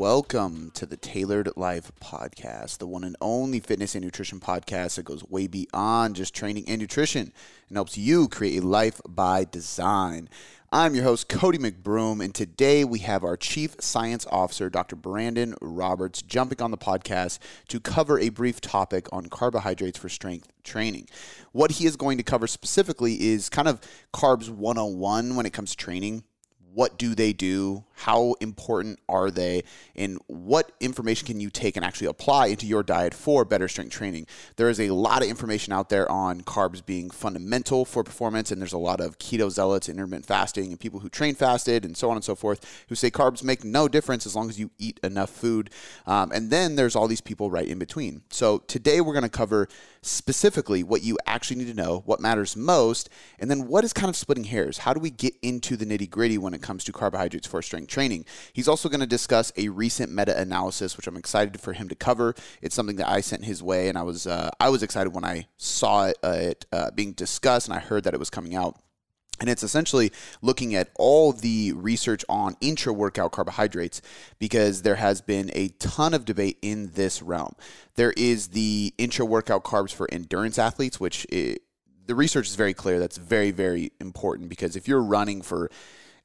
welcome to the Tailored Life Podcast, the one and only fitness and nutrition podcast that goes way beyond just training and nutrition and helps you create a life by design. I'm your host, Cody McBroom, and today we have our Chief Science Officer, Dr. Brandon Roberts, jumping on the podcast to cover a brief topic on carbohydrates for strength training. What he is going to cover specifically is kind of carbs 101 when it comes to training what do they do? How important are they? And what information can you take and actually apply into your diet for better strength training? There is a lot of information out there on carbs being fundamental for performance, and there's a lot of keto zealots, intermittent fasting, and people who train fasted, and so on and so forth, who say carbs make no difference as long as you eat enough food. Um, and then there's all these people right in between. So today we're going to cover specifically what you actually need to know, what matters most, and then what is kind of splitting hairs. How do we get into the nitty gritty when it comes to carbohydrates for strength training? He's also going to discuss a recent meta analysis, which I'm excited for him to cover. It's something that I sent his way, and I was uh, I was excited when I saw it, uh, uh, being discussed and I heard that it was coming out. And it's essentially looking at all the research on intra workout carbohydrates because there has been a ton of debate in this realm. There is the intra workout carbs for endurance athletes, which it, the research is very clear. That's very, very important because if you're running for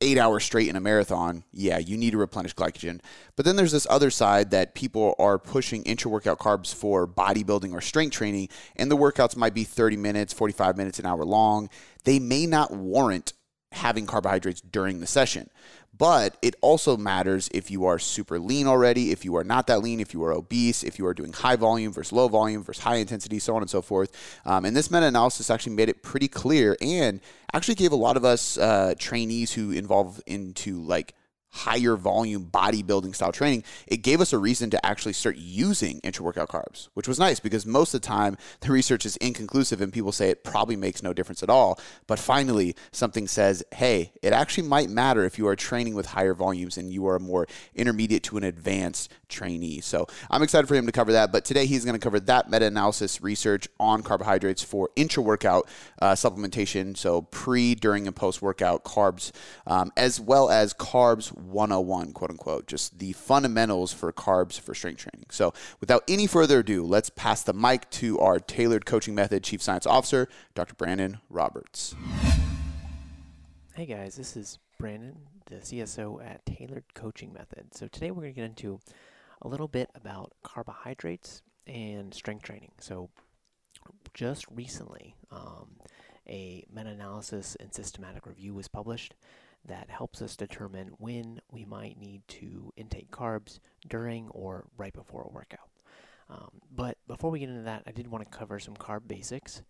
eight hours straight in a marathon, yeah, you need to replenish glycogen. But then there's this other side that people are pushing intra workout carbs for bodybuilding or strength training, and the workouts might be 30 minutes, 45 minutes, an hour long. They may not warrant having carbohydrates during the session. But it also matters if you are super lean already, if you are not that lean, if you are obese, if you are doing high volume versus low volume versus high intensity, so on and so forth. Um, and this meta analysis actually made it pretty clear and actually gave a lot of us uh, trainees who involve into like higher volume bodybuilding style training, it gave us a reason to actually start using intra workout carbs, which was nice because most of the time the research is inconclusive and people say it probably makes no difference at all. But finally, something says, hey, it actually might matter if you are training with higher volumes and you are a more intermediate to an advanced trainee. So I'm excited for him to cover that. But today he's going to cover that meta analysis research on carbohydrates for intra workout uh, supplementation. So pre, during, and post workout carbs, um, as well as carbs 101, quote unquote, just the fundamentals for carbs for strength training. So, without any further ado, let's pass the mic to our tailored coaching method Chief Science Officer, Dr. Brandon Roberts. Hey guys, this is Brandon, the CSO at Tailored Coaching Method. So, today we're going to get into a little bit about carbohydrates and strength training. So, just recently, um, a meta analysis and systematic review was published that helps us determine when we might need to intake carbs during or right before a workout. Um, but before we get into that, I did want to cover some carb basics.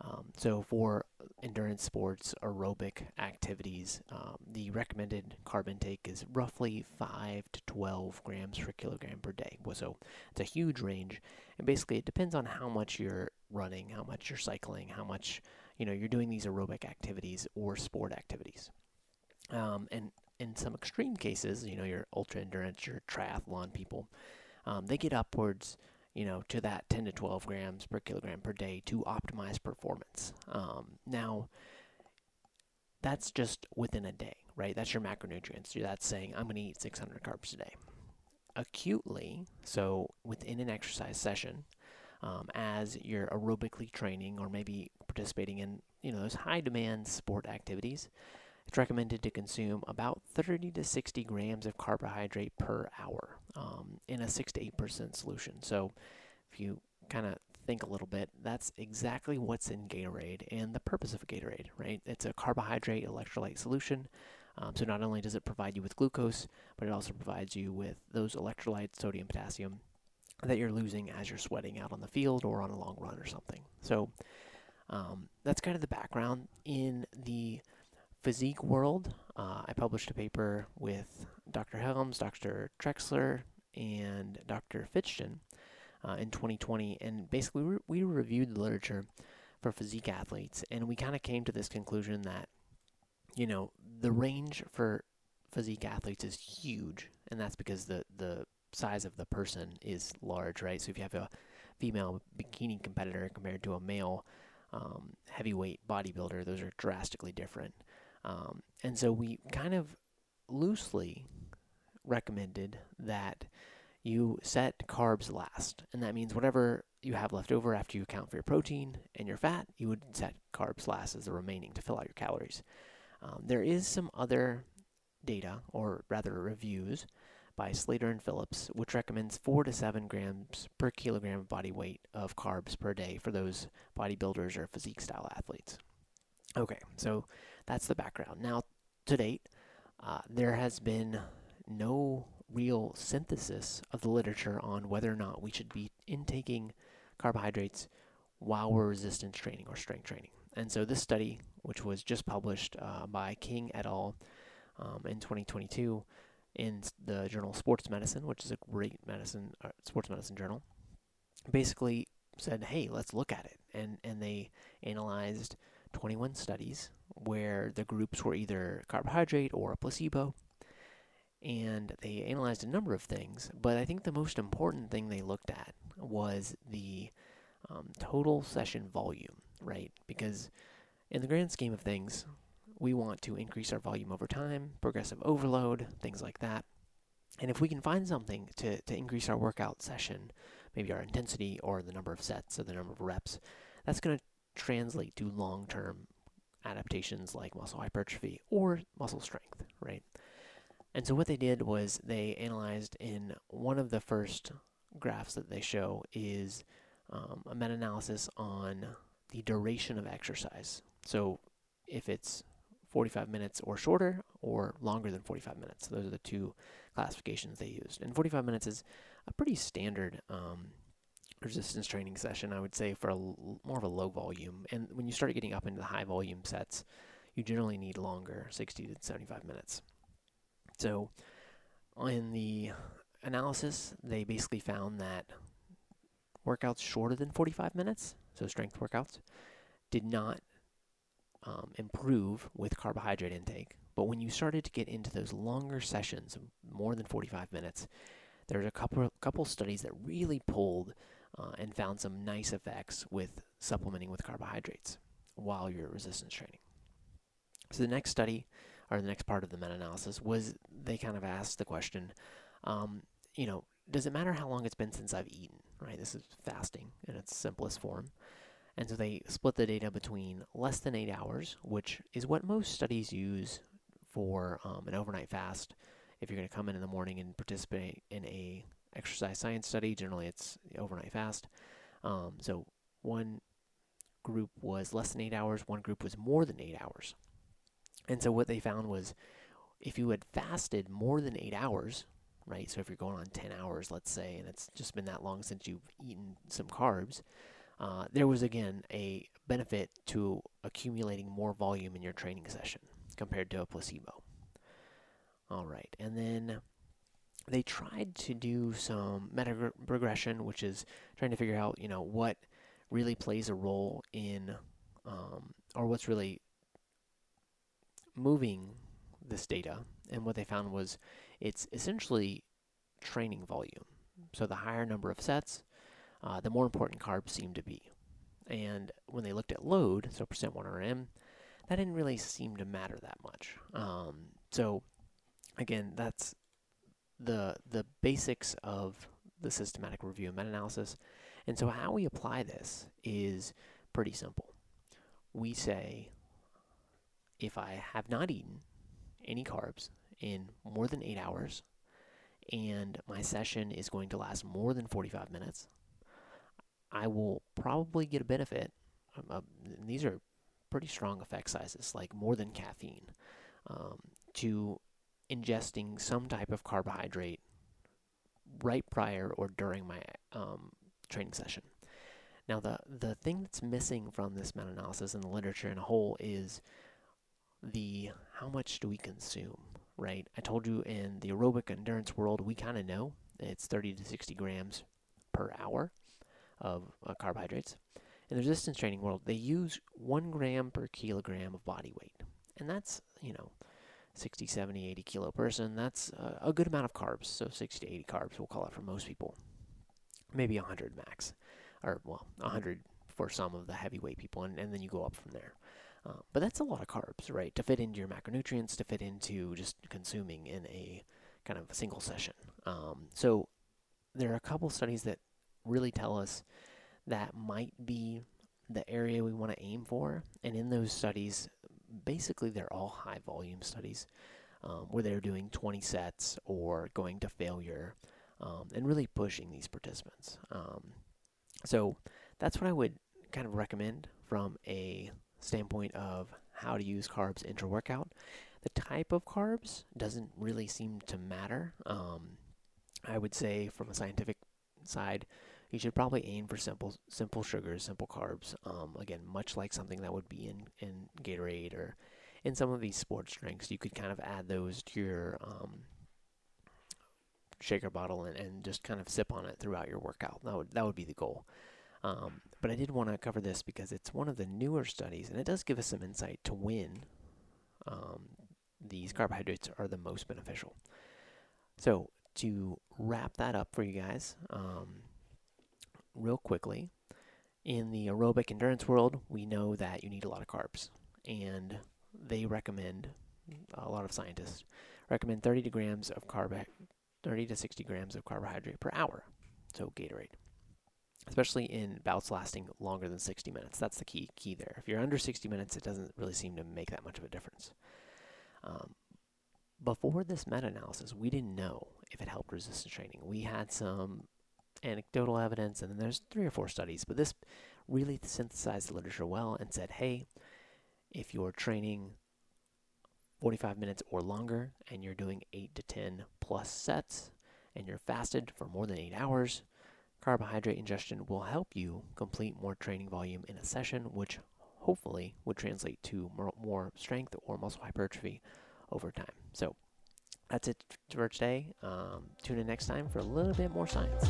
Um, so for endurance sports, aerobic activities, um, the recommended carb intake is roughly 5 to 12 grams per kilogram per day. So it's a huge range, and basically it depends on how much you're running, how much you're cycling, how much you know you're doing these aerobic activities or sport activities. Um, and in some extreme cases, you know, your ultra endurance, your triathlon people, um, they get upwards, you know, to that 10 to 12 grams per kilogram per day to optimize performance. Um, now, that's just within a day, right? That's your macronutrients. That's saying I'm going to eat 600 carbs a day. Acutely, so within an exercise session, um, as you're aerobically training or maybe participating in, you know, those high demand sport activities, it's recommended to consume about 30 to 60 grams of carbohydrate per hour um, in a 6 to 8% solution. So if you kind of think a little bit, that's exactly what's in Gatorade and the purpose of Gatorade, right? It's a carbohydrate electrolyte solution. Um, so not only does it provide you with glucose, but it also provides you with those electrolytes, sodium, potassium, that you're losing as you're sweating out on the field or on a long run or something. So um, that's kind of the background. In the physique world, uh, I published a paper with Dr. Helms, Dr. Trexler, and Dr. Fitschen uh, in 2020, and basically we, we reviewed the literature for physique athletes, and we kind of came to this conclusion that, you know, the range for physique athletes is huge, and that's because the the size of the person is large, right? So if you have a female bikini competitor compared to a male um, heavyweight bodybuilder, those are drastically different. Um, and so we kind of loosely recommended that you set carbs last. And that means whatever you have left over after you account for your protein and your fat, you would set carbs last as the remaining to fill out your calories. Um, there is some other data, or rather reviews, by Slater and Phillips, which recommends 4 to 7 grams per kilogram of body weight of carbs per day for those bodybuilders or physique style athletes. Okay, so that's the background. Now, to date, uh, there has been no real synthesis of the literature on whether or not we should be intaking carbohydrates while we're resistance training or strength training. And so this study, which was just published uh, by King et al. Um, in 2022 in the journal Sports Medicine, which is a great medicine uh, sports medicine journal, basically said, "Hey, let's look at it." And and they analyzed 21 studies where the groups were either carbohydrate or a placebo and they analyzed a number of things, but I think the most important thing they looked at was the um, total session volume, right? Because in the grand scheme of things, we want to increase our volume over time, progressive overload, things like that. And if we can find something to, to increase our workout session, maybe our intensity or the number of sets or the number of reps, that's going to translate to long term adaptations like muscle hypertrophy or muscle strength, right? And so what they did was they analyzed in one of the first graphs that they show is um, a meta-analysis on the duration of exercise. So if it's 45 minutes or shorter or longer than 45 minutes. Those are the two classifications they used. And 45 minutes is a pretty standard um, resistance training session, I would say, for a more of a low volume. And when you start getting up into the high volume sets, you generally need longer, 60 to 75 minutes. So, in the analysis, they basically found that workouts shorter than 45 minutes, so strength workouts, did not um, improve with carbohydrate intake. But when you started to get into those longer sessions, more than 45 minutes, there's a couple couple studies that really pulled uh, and found some nice effects with supplementing with carbohydrates while you're resistance training. So the next study or the next part of the meta-analysis was they kind of asked the question, um, you know, does it matter how long it's been since I've eaten? Right, this is fasting in its simplest form. And so they split the data between less than eight hours, which is what most studies use for um, an overnight fast. If you're going to come in in the morning and participate in a exercise science study, generally it's overnight fast. Um, so one group was less than eight hours, one group was more than eight hours. And so what they found was if you had fasted more than eight hours, right? So if you're going on 10 hours, let's say, and it's just been that long since you've eaten some carbs, uh, there was again a benefit to accumulating more volume in your training session compared to a placebo. All right, and then they tried to do some meta regression, which is trying to figure out, you know, what really plays a role in, um, or what's really moving this data, and what they found was it's essentially training volume. So the higher number of sets, uh, the more important carbs seem to be. And when they looked at load, so percent 1RM, that didn't really seem to matter that much. Um, so again, that's the the basics of the systematic review and meta-analysis. And so how we apply this is pretty simple. We say if I have not eaten any carbs in more than eight hours and my session is going to last more than 45 minutes, I will probably get a benefit. Um, uh, these are pretty strong effect sizes, like more than caffeine, um, to ingesting some type of carbohydrate right prior or during my um, training session. Now, the, the thing that's missing from this meta analysis and the literature in a whole is the how much do we consume, right? I told you in the aerobic endurance world, we kind of know it's 30 to 60 grams per hour of uh, carbohydrates. In the resistance training world, they use one gram per kilogram of body weight. And that's, you know, 60, 70, 80 kilo person. That's a good amount of carbs. So 60 to 80 carbs, we'll call it for most people. Maybe 100 max. Or, well, 100 for some of the heavyweight people. And, and then you go up from there. Uh, but that's a lot of carbs, right? To fit into your macronutrients, to fit into just consuming in a kind of a single session. Um, so there are a couple studies that really tell us that might be the area we want to aim for. And in those studies, basically they're all high volume studies um, where they're doing 20 sets or going to failure um, and really pushing these participants. Um, so that's what I would kind of recommend from a standpoint of how to use carbs intra workout. The type of carbs doesn't really seem to matter. Um, I would say from a scientific side, you should probably aim for simple simple sugars, simple carbs. Um, again, much like something that would be in, in Gatorade or in some of these sports drinks, you could kind of add those to your um, shaker bottle and, and just kind of sip on it throughout your workout. That would that would be the goal. Um, but I did want to cover this because it's one of the newer studies, and it does give us some insight to when um, these carbohydrates are the most beneficial. So to wrap that up for you guys, um, real quickly, in the aerobic endurance world, we know that you need a lot of carbs, and they recommend a lot of scientists recommend 30 to grams of carb 30 to 60 grams of carbohydrate per hour. So Gatorade, especially in bouts lasting longer than 60 minutes. That's the key key there. If you're under 60 minutes, it doesn't really seem to make that much of a difference. Um, before this meta-analysis, we didn't know if it helped resistance training. We had some anecdotal evidence, and then there's three or four studies, but this really synthesized the literature well and said, hey, if you're training 45 minutes or longer and you're doing 8 to 10 plus sets and you're fasted for more than 8 hours, carbohydrate ingestion will help you complete more training volume in a session, which hopefully would translate to more, more strength or muscle hypertrophy over time. So that's it for today. Um, tune in next time for a little bit more science.